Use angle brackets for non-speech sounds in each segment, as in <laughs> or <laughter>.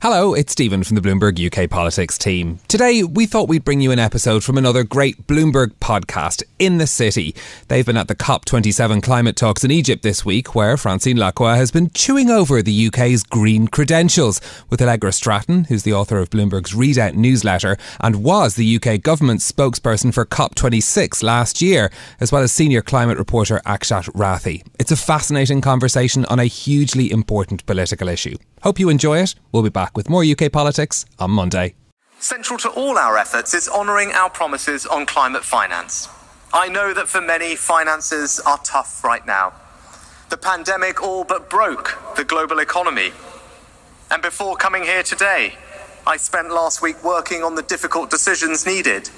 Hello, it's Stephen from the Bloomberg UK Politics team. Today, we thought we'd bring you an episode from another great Bloomberg podcast, In the City. They've been at the COP27 climate talks in Egypt this week, where Francine Lacqua has been chewing over the UK's green credentials with Allegra Stratton, who's the author of Bloomberg's Readout newsletter and was the UK government's spokesperson for COP26 last year, as well as senior climate reporter Akshat Rathi. It's a fascinating conversation on a hugely important political issue. Hope you enjoy it. We'll be back with more UK politics on Monday. Central to all our efforts is honouring our promises on climate finance. I know that for many, finances are tough right now. The pandemic all but broke the global economy. And before coming here today, I spent last week working on the difficult decisions needed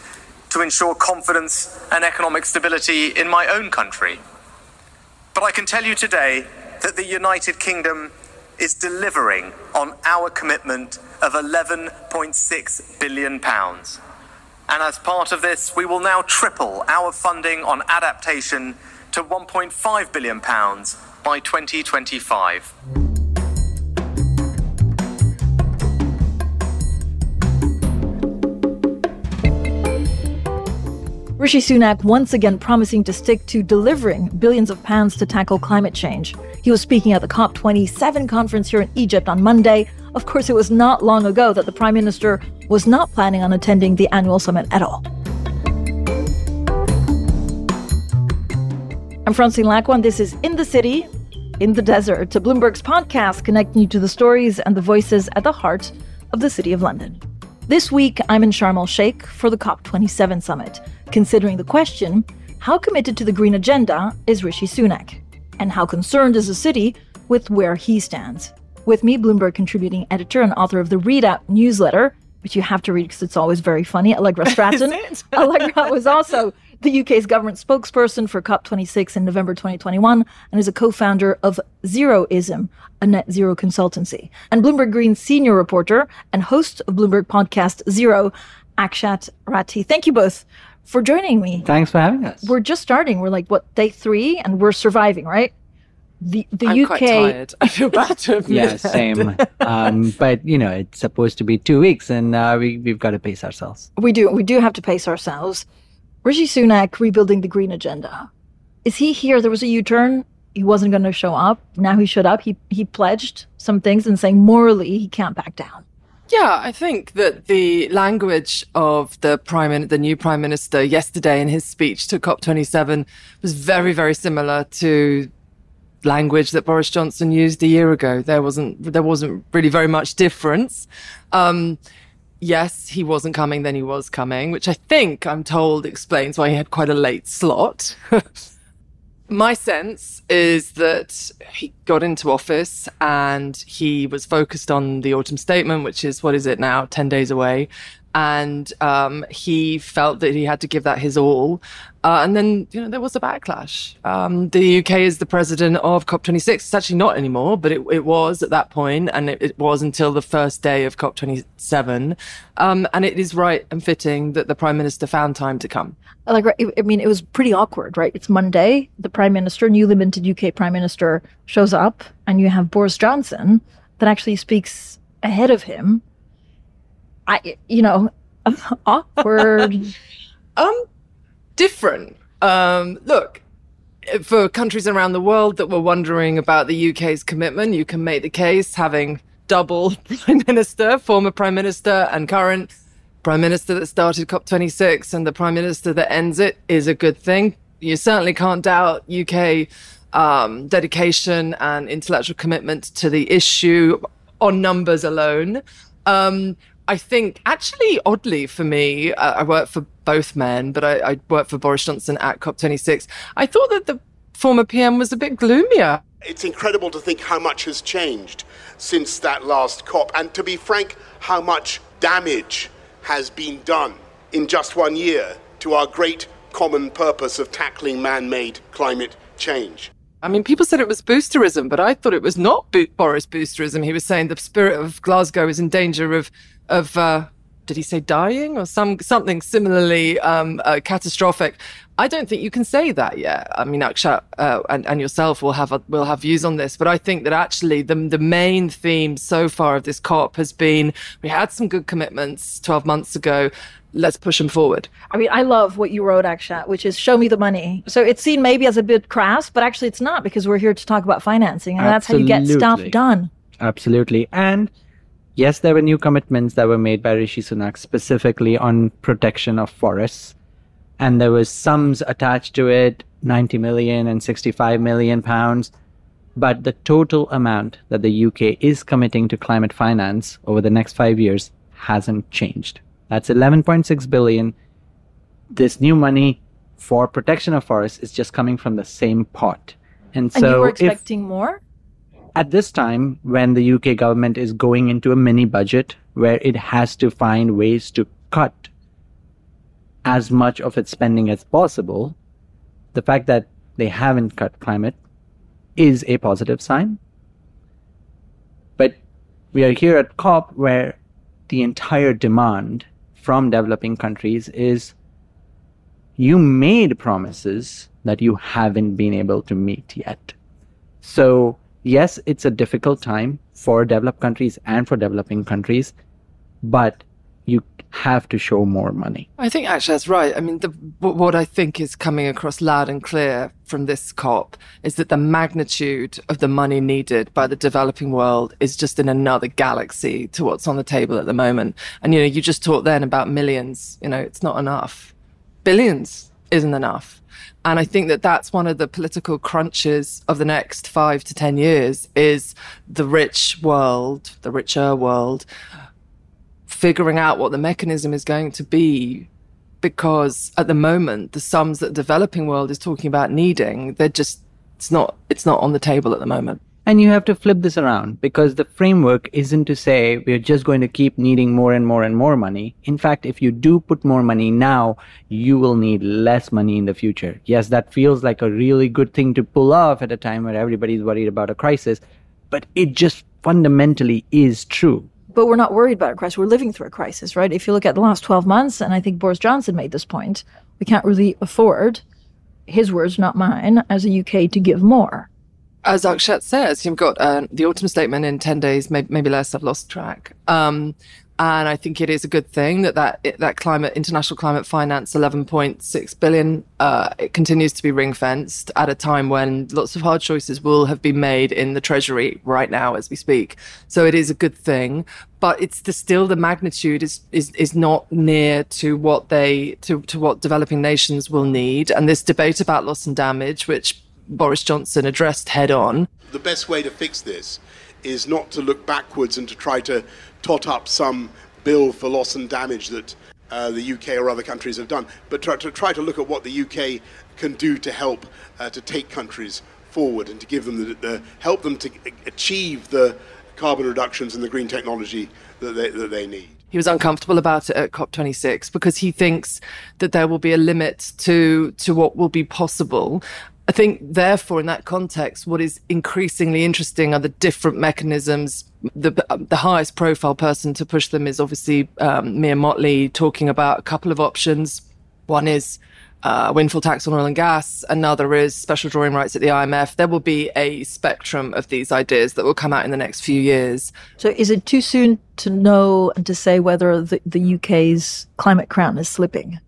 to ensure confidence and economic stability in my own country. But I can tell you today that the United Kingdom is delivering on our commitment of 11.6 billion pounds. And as part of this, we will now triple our funding on adaptation to 1.5 billion pounds by 2025. Rishi Sunak once again promising to stick to delivering billions of pounds to tackle climate change. He was speaking at the COP27 conference here in Egypt on Monday. Of course, it was not long ago that the Prime Minister was not planning on attending the annual summit at all. I'm Francine Lacqua, this is In the City, in the Desert, to Bloomberg's podcast connecting you to the stories and the voices at the heart of the City of London. This week, I'm in Sharm el Sheikh for the COP27 summit, considering the question how committed to the green agenda is Rishi Sunak? And how concerned is the city with where he stands? With me, Bloomberg contributing editor and author of the Readout newsletter, which you have to read because it's always very funny, Allegra <laughs> Stratton. Allegra was also the UK's government spokesperson for COP26 in November 2021 and is a co-founder of Zeroism, a net zero consultancy. And Bloomberg Green senior reporter and host of Bloomberg podcast Zero, Akshat Rathi. Thank you both for joining me. Thanks for having us. We're just starting. We're like, what, day three? And we're surviving, right? The, the I'm UK. Quite tired. I feel bad to admit. yeah, same. um, but you know, it's supposed to be two weeks, and uh, we we've got to pace ourselves. We do. We do have to pace ourselves. Rishi Sunak rebuilding the green agenda. Is he here? There was a U-turn. He wasn't going to show up. Now he showed up. He he pledged some things and saying morally he can't back down. Yeah, I think that the language of the prime, the new prime minister yesterday in his speech to COP27 was very, very similar to language that Boris Johnson used a year ago. There wasn't, there wasn't really very much difference. Um, yes, he wasn't coming, then he was coming, which I think I'm told explains why he had quite a late slot. <laughs> My sense is that he got into office and he was focused on the autumn statement, which is what is it now, 10 days away. And um, he felt that he had to give that his all. Uh, and then, you know, there was a backlash. Um, the UK is the president of COP26. It's actually not anymore, but it, it was at that point, and it, it, was until the first day of COP27. Um, and it is right and fitting that the prime minister found time to come. Like, I mean, it was pretty awkward, right? It's Monday. The prime minister, newly minted UK prime minister, shows up, and you have Boris Johnson that actually speaks ahead of him I, you know, <laughs> awkward. um, different. Um, look, for countries around the world that were wondering about the UK's commitment, you can make the case having double <laughs> prime minister, former prime minister, and current prime minister that started COP26 and the prime minister that ends it is a good thing. You certainly can't doubt UK um, dedication and intellectual commitment to the issue on numbers alone. Um, I think actually, oddly for me, uh, I work for both men, but I, I work for Boris Johnson at COP26. I thought that the former PM was a bit gloomier. It's incredible to think how much has changed since that last COP, and to be frank, how much damage has been done in just one year to our great common purpose of tackling man made climate change. I mean, people said it was boosterism, but I thought it was not Bo- Boris boosterism. He was saying the spirit of Glasgow is in danger of of uh, did he say dying or some something similarly um, uh, catastrophic? I don't think you can say that yet. I mean, Akshat uh, and, and yourself will have a, will have views on this, but I think that actually the the main theme so far of this COP has been we had some good commitments 12 months ago. Let's push them forward. I mean, I love what you wrote, Akshat, which is show me the money. So it's seen maybe as a bit crass, but actually it's not because we're here to talk about financing, and Absolutely. that's how you get stuff done. Absolutely, and yes, there were new commitments that were made by Rishi Sunak specifically on protection of forests. And there was sums attached to it, 90 million and 65 million pounds. But the total amount that the UK is committing to climate finance over the next five years hasn't changed. That's 11.6 billion. This new money for protection of forests is just coming from the same pot. And so and you were expecting if, more? at this time, when the UK government is going into a mini budget where it has to find ways to cut as much of its spending as possible, the fact that they haven't cut climate is a positive sign. But we are here at COP where the entire demand from developing countries is you made promises that you haven't been able to meet yet. So yes, it's a difficult time for developed countries and for developing countries, but have to show more money. I think actually that's right. I mean, the, what I think is coming across loud and clear from this COP is that the magnitude of the money needed by the developing world is just in another galaxy to what's on the table at the moment. And, you know, you just talked then about millions. You know, it's not enough. Billions isn't enough. And I think that that's one of the political crunches of the next five to 10 years is the rich world, the richer world, figuring out what the mechanism is going to be. Because at the moment, the sums that the developing world is talking about needing, they're just, it's not, it's not on the table at the moment. And you have to flip this around because the framework isn't to say we're just going to keep needing more and more and more money. In fact, if you do put more money now, you will need less money in the future. Yes, that feels like a really good thing to pull off at a time where everybody's worried about a crisis, but it just fundamentally is true. But we're not worried about a crisis. We're living through a crisis, right? If you look at the last 12 months, and I think Boris Johnson made this point, we can't really afford, his words, not mine, as a UK to give more as Akshat says, you've got uh, the autumn statement in 10 days, maybe, less, I've lost track. Um, and I think it is a good thing that that, that climate, international climate finance, 11.6 billion, uh, it continues to be ring fenced at a time when lots of hard choices will have been made in the treasury right now as we speak. So it is a good thing, but it's the, still the magnitude is, is, is not near to what they, to, to what developing nations will need. And this debate about loss and damage, which Boris Johnson addressed head on. The best way to fix this is not to look backwards and to try to tot up some bill for loss and damage that uh, the UK or other countries have done, but try to try to look at what the UK can do to help uh, to take countries forward and to give them the, the, help them to achieve the carbon reductions and the green technology that they, that they need. he was uncomfortable about it at COP26 because he thinks that there will be a limit to to what will be possible. I think, therefore, in that context, what is increasingly interesting are the different mechanisms. The, the highest profile person to push them is obviously um, Mia Mottley talking about a couple of options. One is uh, windfall tax on oil and gas. Another is special drawing rights at the IMF. There will be a spectrum of these ideas that will come out in the next few years. So, is it too soon to know and to say whether the, the UK's climate crown is slipping?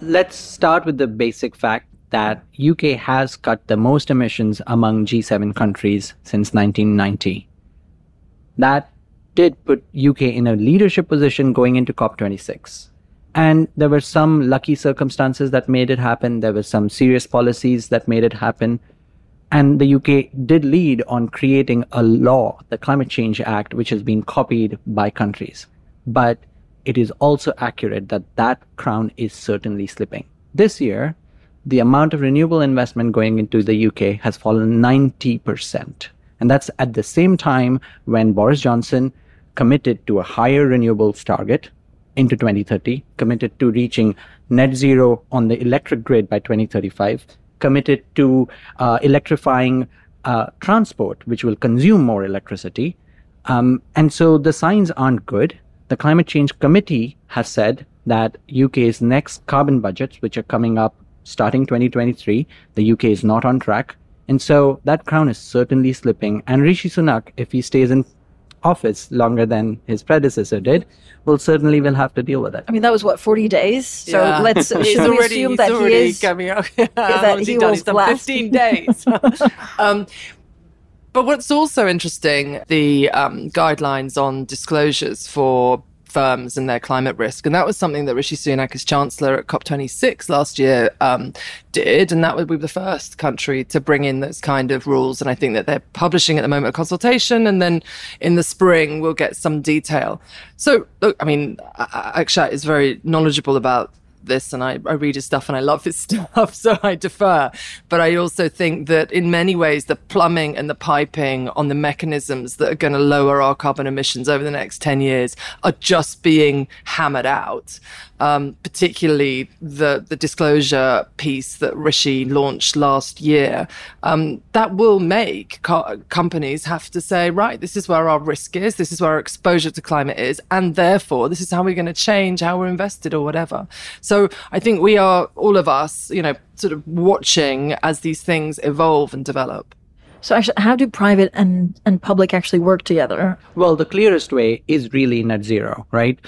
Let's start with the basic fact that UK has cut the most emissions among G7 countries since 1990. That did put UK in a leadership position going into COP26. And there were some lucky circumstances that made it happen. There were some serious policies that made it happen. And the UK did lead on creating a law, the Climate Change Act, which has been copied by countries. But it is also accurate that that crown is certainly slipping. This year, the amount of renewable investment going into the UK has fallen 90%. And that's at the same time when Boris Johnson committed to a higher renewables target into 2030, committed to reaching net zero on the electric grid by 2035, committed to uh, electrifying uh, transport, which will consume more electricity. Um, and so the signs aren't good. The Climate Change Committee has said that UK's next carbon budgets, which are coming up starting 2023. The UK is not on track. And so that crown is certainly slipping. And Rishi Sunak, if he stays in office longer than his predecessor did, will certainly will have to deal with it. I mean, that was what forty days. So Yeah. let's <laughs> He's should we already, assume he's that he is coming up. <laughs> that he he will done last. 15 days. <laughs> um, but what's also interesting, the um, guidelines on disclosures for firms and their climate risk. And that was something that Rishi Sunak, as Chancellor at COP26 last year, um, did. And that would be the first country to bring in those kind of rules. And I think that they're publishing at the moment a consultation. And then in the spring, we'll get some detail. So, look, I mean, Akshat is very knowledgeable about this and I, I read his stuff and I love his <laughs> stuff, so I defer. But I also think that in many ways, the plumbing and the piping on the mechanisms that are going to lower our carbon emissions over the next 10 years are just being hammered out. Um, particularly the, the disclosure piece that Rishi launched last year. Um, that will make co- companies have to say, right, this is where our risk is, this is where our exposure to climate is, and therefore this is how we're going to change how we're invested or whatever. So I think we are, all of us, you know, sort of watching as these things evolve and develop. So actually, how do private and and public actually work together? Well, the clearest way is really net zero, right?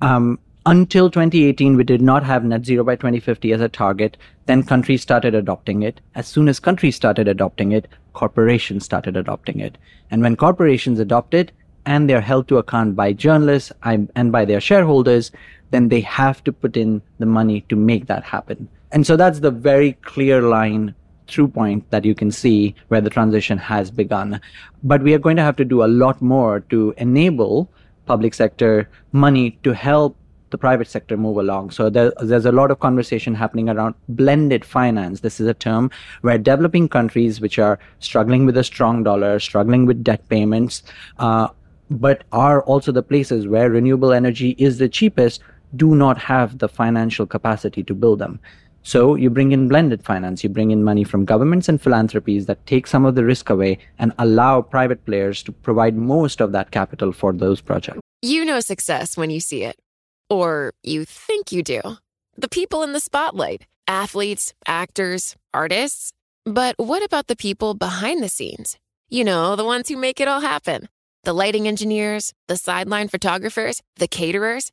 Um, until 2018, we did not have net zero by 2050 as a target. Then countries started adopting it. As soon as countries started adopting it, corporations started adopting it. And when corporations adopt it, and they're held to account by journalists and and by their shareholders, then they have to put in the money to make that happen. And so that's the very clear line through point that you can see where the transition has begun. But we are going to have to do a lot more to enable public sector money to help the private sector move along. So there, there's a lot of conversation happening around blended finance. This is a term where developing countries which are struggling with a strong dollar, struggling with debt payments, uh, but are also the places where renewable energy is the cheapest, do not have the financial capacity to build them. So you bring in blended finance, you bring in money from governments and philanthropies that take some of the risk away and allow private players to provide most of that capital for those projects. You know success when you see it. Or you think you do. The people in the spotlight athletes, actors, artists. But what about the people behind the scenes? You know, the ones who make it all happen the lighting engineers, the sideline photographers, the caterers.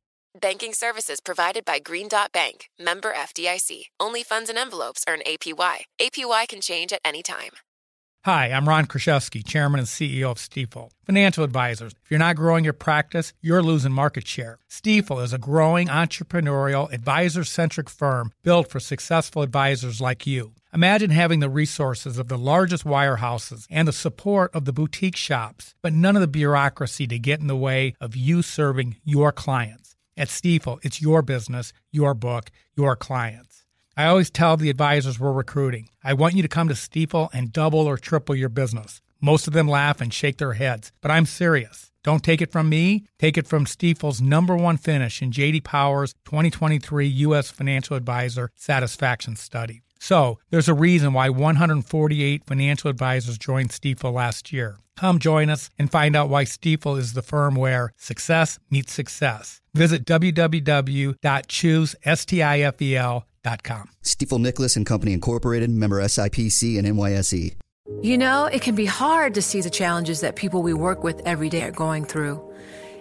Banking services provided by Green Dot Bank, member FDIC. Only funds and envelopes earn APY. APY can change at any time. Hi, I'm Ron Kruszewski, Chairman and CEO of Stifel. Financial advisors, if you're not growing your practice, you're losing market share. Stifel is a growing entrepreneurial, advisor centric firm built for successful advisors like you. Imagine having the resources of the largest wirehouses and the support of the boutique shops, but none of the bureaucracy to get in the way of you serving your clients. At Stifel, it's your business, your book, your clients. I always tell the advisors we're recruiting, I want you to come to Stifel and double or triple your business. Most of them laugh and shake their heads, but I'm serious. Don't take it from me, take it from Stifel's number one finish in JD Power's 2023 U.S. Financial Advisor Satisfaction Study. So, there's a reason why 148 financial advisors joined Stifel last year. Come join us and find out why Stifel is the firm where success meets success. Visit www.choosestifel.com com. Nicolaus and Company Incorporated, member SIPC and NYSE. You know, it can be hard to see the challenges that people we work with every day are going through.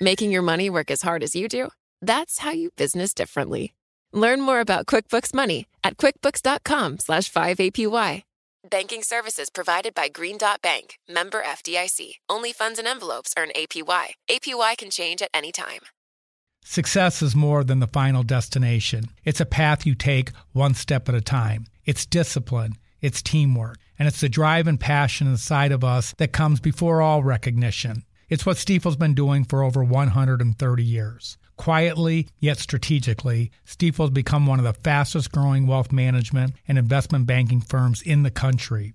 Making your money work as hard as you do? That's how you business differently. Learn more about QuickBooks Money at quickbooks.com slash 5APY. Banking services provided by Green Dot Bank, member FDIC. Only funds and envelopes earn APY. APY can change at any time. Success is more than the final destination. It's a path you take one step at a time. It's discipline, it's teamwork, and it's the drive and passion inside of us that comes before all recognition. It's what Stifel's been doing for over 130 years. Quietly, yet strategically, Stifel's become one of the fastest growing wealth management and investment banking firms in the country.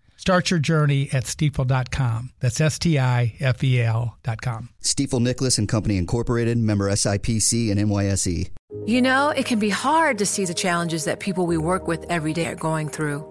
Start your journey at stifel.com. That's S T I F E L.com. Stifel Nicolaus and Company Incorporated, member SIPC and NYSE. You know, it can be hard to see the challenges that people we work with every day are going through.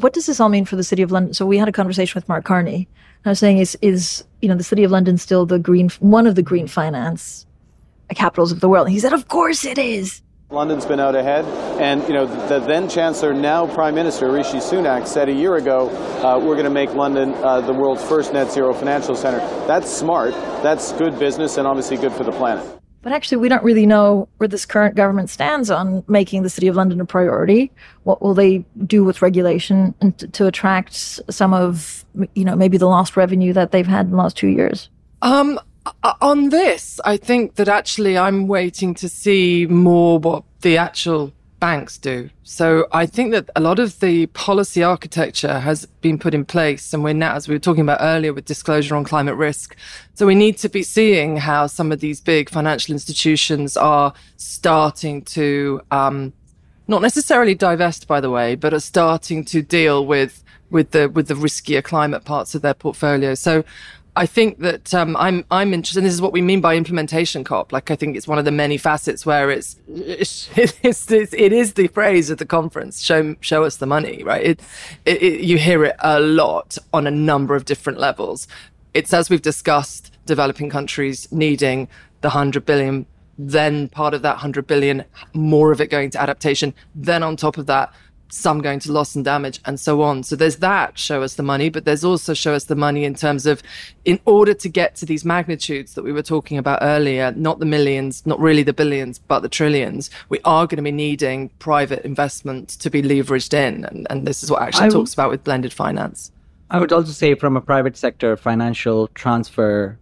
What does this all mean for the City of London? So we had a conversation with Mark Carney I was saying is is you know the city of London still the green one of the green finance capitals of the world? And he said, of course it is. London's been out ahead, and you know the then Chancellor, now Prime Minister Rishi Sunak, said a year ago, uh, "We're going to make London uh, the world's first net zero financial center." That's smart. That's good business, and obviously good for the planet. But actually, we don't really know where this current government stands on making the City of London a priority. What will they do with regulation and to, to attract some of, you know, maybe the lost revenue that they've had in the last two years? Um, on this, I think that actually I'm waiting to see more what the actual banks do. So I think that a lot of the policy architecture has been put in place. And we're now, as we were talking about earlier, with disclosure on climate risk. So we need to be seeing how some of these big financial institutions are starting to, um, not necessarily divest, by the way, but are starting to deal with with the with the riskier climate parts of their portfolio. So I think that um, I'm I'm interested. And this is what we mean by implementation cop. Like I think it's one of the many facets where it's it's, <laughs> it's, it's it is the phrase of the conference. Show show us the money, right? It, it, it, you hear it a lot on a number of different levels. It's as we've discussed, developing countries needing the hundred billion. Then part of that hundred billion, more of it going to adaptation. Then on top of that, some going to loss and damage and so on. So there's that show us the money, but there's also show us the money in terms of in order to get to these magnitudes that we were talking about earlier, not the millions, not really the billions, but the trillions, we are going to be needing private investment to be leveraged in. And, and this is what Akshat talks about with blended finance. I would also say from a private sector financial transfer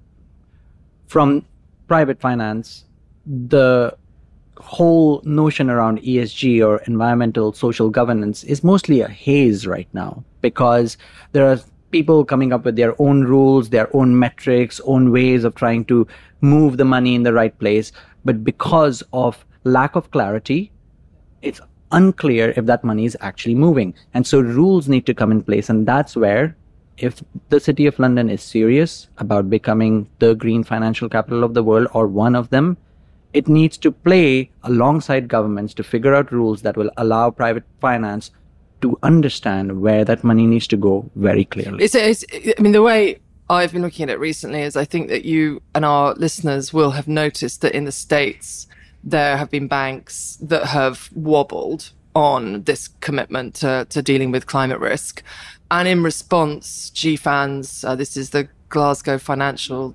from private finance, the whole notion around ESG or environmental social governance is mostly a haze right now because there are people coming up with their own rules, their own metrics, own ways of trying to move the money in the right place. But because of lack of clarity, it's unclear if that money is actually moving. And so rules need to come in place. And that's where, if the City of London is serious about becoming the green financial capital of the world or one of them, it needs to play alongside governments to figure out rules that will allow private finance to understand where that money needs to go very clearly. It's, it's, I mean, the way I've been looking at it recently is I think that you and our listeners will have noticed that in the States, there have been banks that have wobbled on this commitment to, to dealing with climate risk. And in response, GFANZ, uh, this is the Glasgow Financial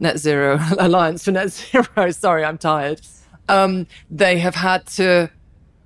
Net Zero <laughs> Alliance for Net <laughs> Zero. Sorry, I'm tired. Um, they have had to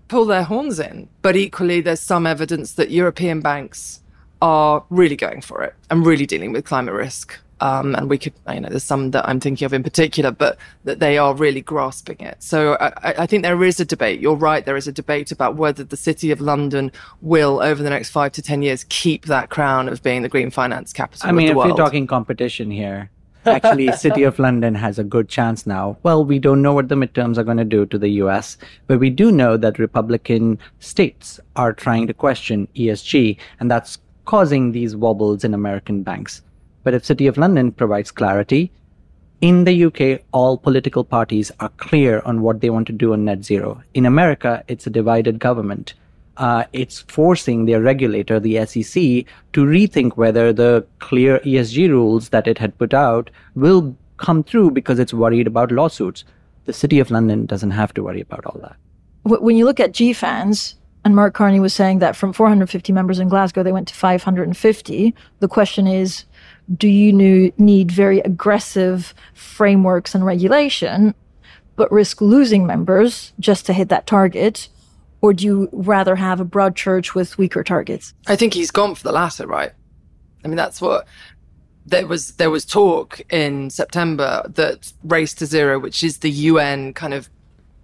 pull their horns in. But equally, there's some evidence that European banks are really going for it and really dealing with climate risk. Um, and we could, you know, there's some that I'm thinking of in particular, but that they are really grasping it. So I, I, think there is a debate. You're right. There is a debate about whether the City of London will, over the next five to 10 years, keep that crown of being the green finance capital I mean, if world. you're talking competition here, actually city of london has a good chance now. Well we don't know what the midterms are going to do to the us but we do know that republican states are trying to question esg and that's causing these wobbles in american banks. But if city of london provides clarity in the UK, all political parties are clear on what they want to do on net zero. In America, it's a divided government uh, it's forcing their regulator, the SEC, to rethink whether the clear ESG rules that it had put out will come through because it's worried about lawsuits. The City of London doesn't have to worry about all that. When you look at GFANZ, and Mark Carney was saying that from 450 members in Glasgow, they went to 550. The question is, do you need very aggressive frameworks and regulation, but risk losing members just to hit that target? Or do you rather have a broad church with weaker targets? I think he's gone for the latter, right? I mean, that's what there was there was talk in September that Race to Zero, which is the UN kind of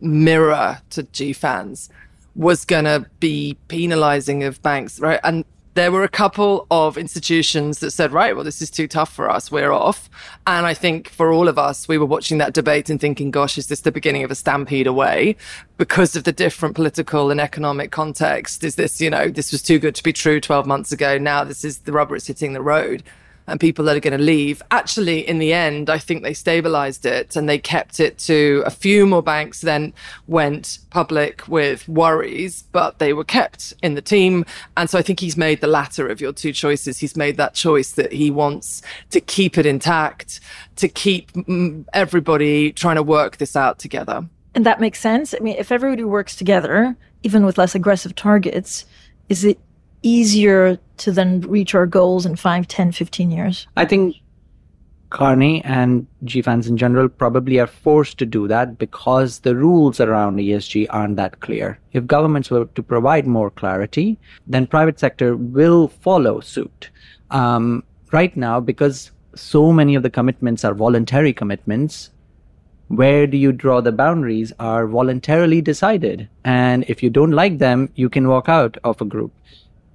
mirror to GFANZ, was going to be penalizing of banks, right? And there were a couple of institutions that said, right, well, this is too tough for us. We're off. And I think for all of us, we were watching that debate and thinking, gosh, is this the beginning of a stampede away because of the different political and economic context? Is this, you know, this was too good to be true 12 months ago. Now this is the rubber is hitting the road and people that are going to leave. Actually, in the end, I think they stabilized it and they kept it to a few more banks then went public with worries, but they were kept in the team. And so I think he's made the latter of your two choices. He's made that choice that he wants to keep it intact, to keep mm, everybody trying to work this out together. And that makes sense. I mean, if everybody works together, even with less aggressive targets, is it easier to then reach our goals in 5, 10, 15 years? I think Carney and GFANZ in general probably are forced to do that because the rules around ESG aren't that clear. If governments were to provide more clarity, then private sector will follow suit. Um, right now, because so many of the commitments are voluntary commitments, where do you draw the boundaries are voluntarily decided. And if you don't like them, you can walk out of a group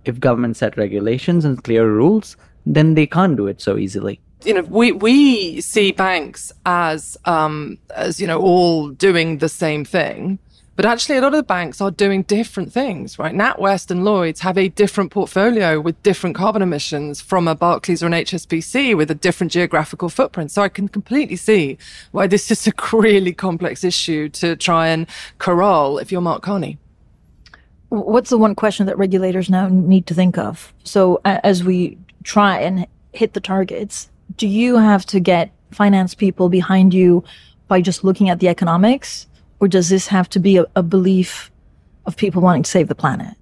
if government set regulations and clear rules, then they can't do it so easily. You know, we we see banks as um, as you know all doing the same thing, But actually, a lot of the banks are doing different things, right? NatWest and Lloyds have a different portfolio with different carbon emissions from a Barclays or an HSBC with a different geographical footprint. So I can completely see why this is a <laughs> really complex issue to try and corral if you're Mark Carney. What's the one question that regulators now need to think of? So as we try and hit the targets, do you have to get finance people behind you by just looking at the economics? Or does this have to be a, a belief of people wanting to save the planet?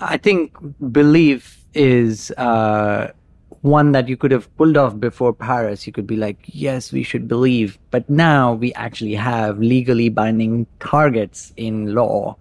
I think belief is uh, one that you could have pulled off before Paris. You could be like, yes, we should believe. But now we actually have legally binding targets in law.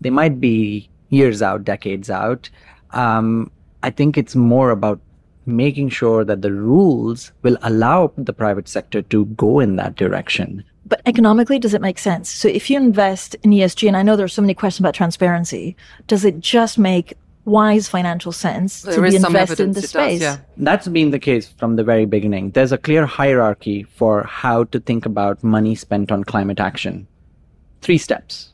They might be years out, decades out. Um, I think it's more about making sure that the rules will allow the private sector to go in that direction. But economically, does it make sense? So if you invest in ESG, and I know there's so many questions about transparency, does it just make wise financial sense there to be invested in the space? Does, yeah. That's been the case from the very beginning. There's a clear hierarchy for how to think about money spent on climate action. Three steps.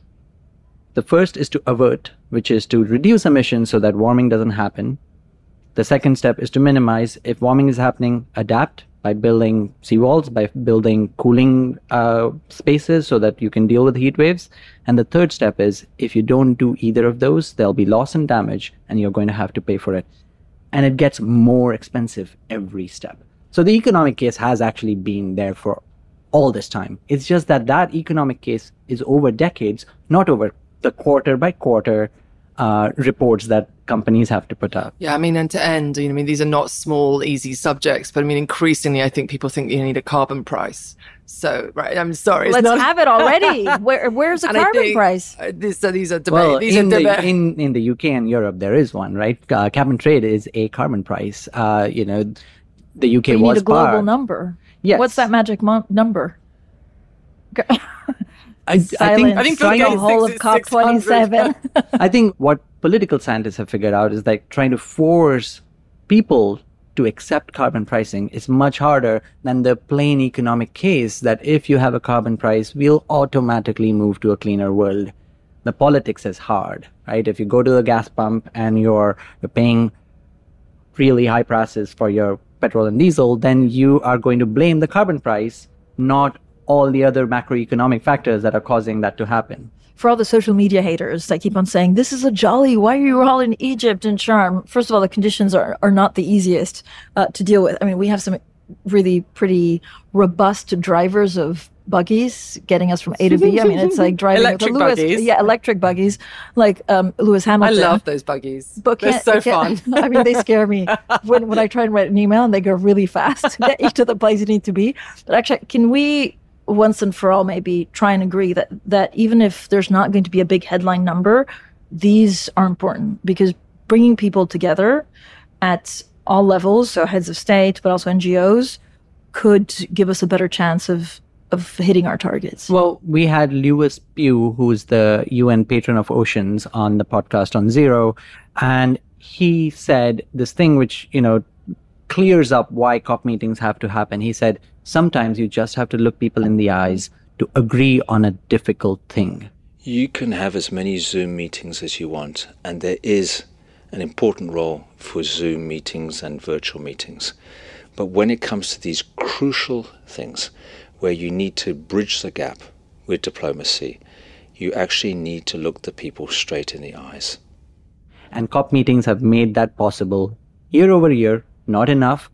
The first is to avert, which is to reduce emissions so that warming doesn't happen. The second step is to minimize if warming is happening, adapt by building seawalls, by building cooling uh, spaces so that you can deal with heat waves. And the third step is if you don't do either of those, there'll be loss and damage and you're going to have to pay for it. And it gets more expensive every step. So the economic case has actually been there for all this time. It's just that that economic case is over decades, not over the quarter by quarter uh, reports that companies have to put up. Yeah, I mean, end to end, you know, I mean, these are not small, easy subjects, but I mean, increasingly, I think people think you need a carbon price. So, right, I'm sorry. Let's not... have it already. <laughs> Where, where's the carbon think, price? Uh, these, uh, these are debate. Well, these in, are the, in, in the UK and Europe, there is one, right? Uh, cap and trade is a carbon price. Uh, you know, the UK but you was need a global part. number. Yes. What's that magic mo- number? <laughs> <laughs> I, I think I think trying Bill the Gates whole of COP27. <laughs> I think what political scientists have figured out is like trying to force people to accept carbon pricing is much harder than the plain economic case that if you have a carbon price, we'll automatically move to a cleaner world. The politics is hard, right? If you go to the gas pump and you're, you're paying really high prices for your petrol and diesel, then you are going to blame the carbon price, not all the other macroeconomic factors that are causing that to happen. For all the social media haters that keep on saying, this is a jolly, why are you all in Egypt and Sharm? First of all, the conditions are, are not the easiest uh, to deal with. I mean, we have some really pretty robust drivers of buggies getting us from A to B. I mean, it's like <laughs> driving Electric with a Lewis, buggies. yeah, electric buggies, like um, Lewis Hamilton. I love those buggies. But They're so fun. <laughs> I mean, they scare me <laughs> when, when I try and write an email and they go really fast to get you to the place you need to be. But actually, can we once and for all maybe try and agree that that even if there's not going to be a big headline number, these are important because bringing people together at all levels, so heads of state, but also NGOs, could give us a better chance of of hitting our targets. Well, we had Lewis Pugh, who's the UN patron of oceans, on the podcast on Zero, and he said this thing which, you know, clears up why COP meetings have to happen. He said, sometimes you just have to look people in the eyes to agree on a difficult thing. You can have as many Zoom meetings as you want, and there is an important role for Zoom meetings and virtual meetings. But when it comes to these crucial things where you need to bridge the gap with diplomacy, you actually need to look the people straight in the eyes. And COP meetings have made that possible year over year, not enough.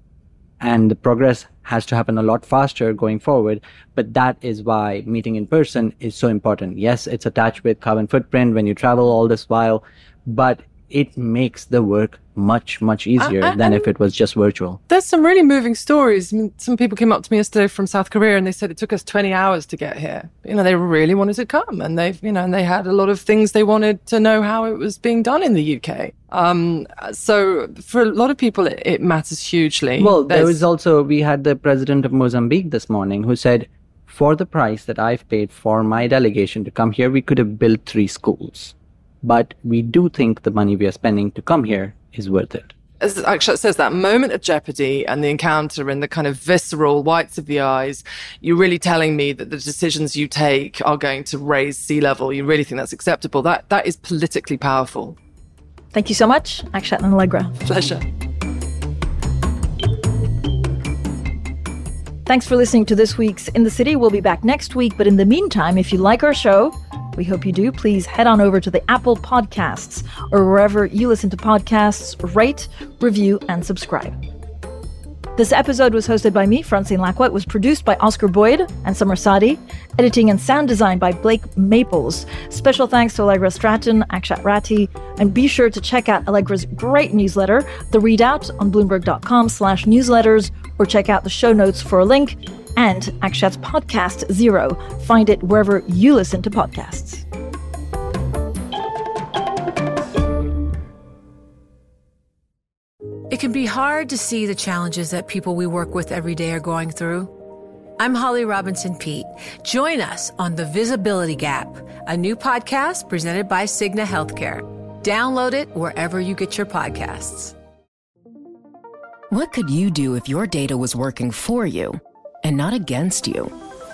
And the progress has to happen a lot faster going forward. But that is why meeting in person is so important. Yes, it's attached with carbon footprint when you travel all this while, but it makes the work much, much easier I- than if it was just virtual. There's some really moving stories. I mean, some people came up to me yesterday from South Korea and they said it took us 20 hours to get here. You know, they really wanted to come and they've, you know, and they had a lot of things they wanted to know how it was being done in the UK. Um, so for a lot of people, it, it matters hugely. Well, there There's- was also, we had the president of Mozambique this morning who said, for the price that I've paid for my delegation to come here, we could have built three schools. But we do think the money we are spending to come here is worth it. as Akshat says, that moment of jeopardy and the encounter and the kind of visceral whites of the eyes, you're really telling me that the decisions you take are going to raise sea level. You really think that's acceptable. That that is politically powerful. Thank you so much, Akshat and Allegra. Pleasure. Thanks for listening to this week's In the City. We'll be back next week, but in the meantime, if you like our show, we hope you do. Please head on over to the Apple Podcasts or wherever you listen to podcasts, rate, review, and subscribe. This episode was hosted by me, Francine Lacqua. It was produced by Oscar Boyd and Summer Sadi. Editing and sound design by Blake Maples. Special thanks to Allegra Stratton, Akshat Rathi, and be sure to check out Allegra's great newsletter, The Readout, on Bloomberg.com slash newsletters, or check out the show notes for a link and Akshat's podcast Zero. Find it wherever you listen to podcasts. It can be hard to see the challenges that people we work with every day are going through. I'm Holly Robinson Peete. Join us on The Visibility Gap, a new podcast presented by Cigna Healthcare. Download it wherever you get your podcasts. What could you do if your data was working for you and not against you?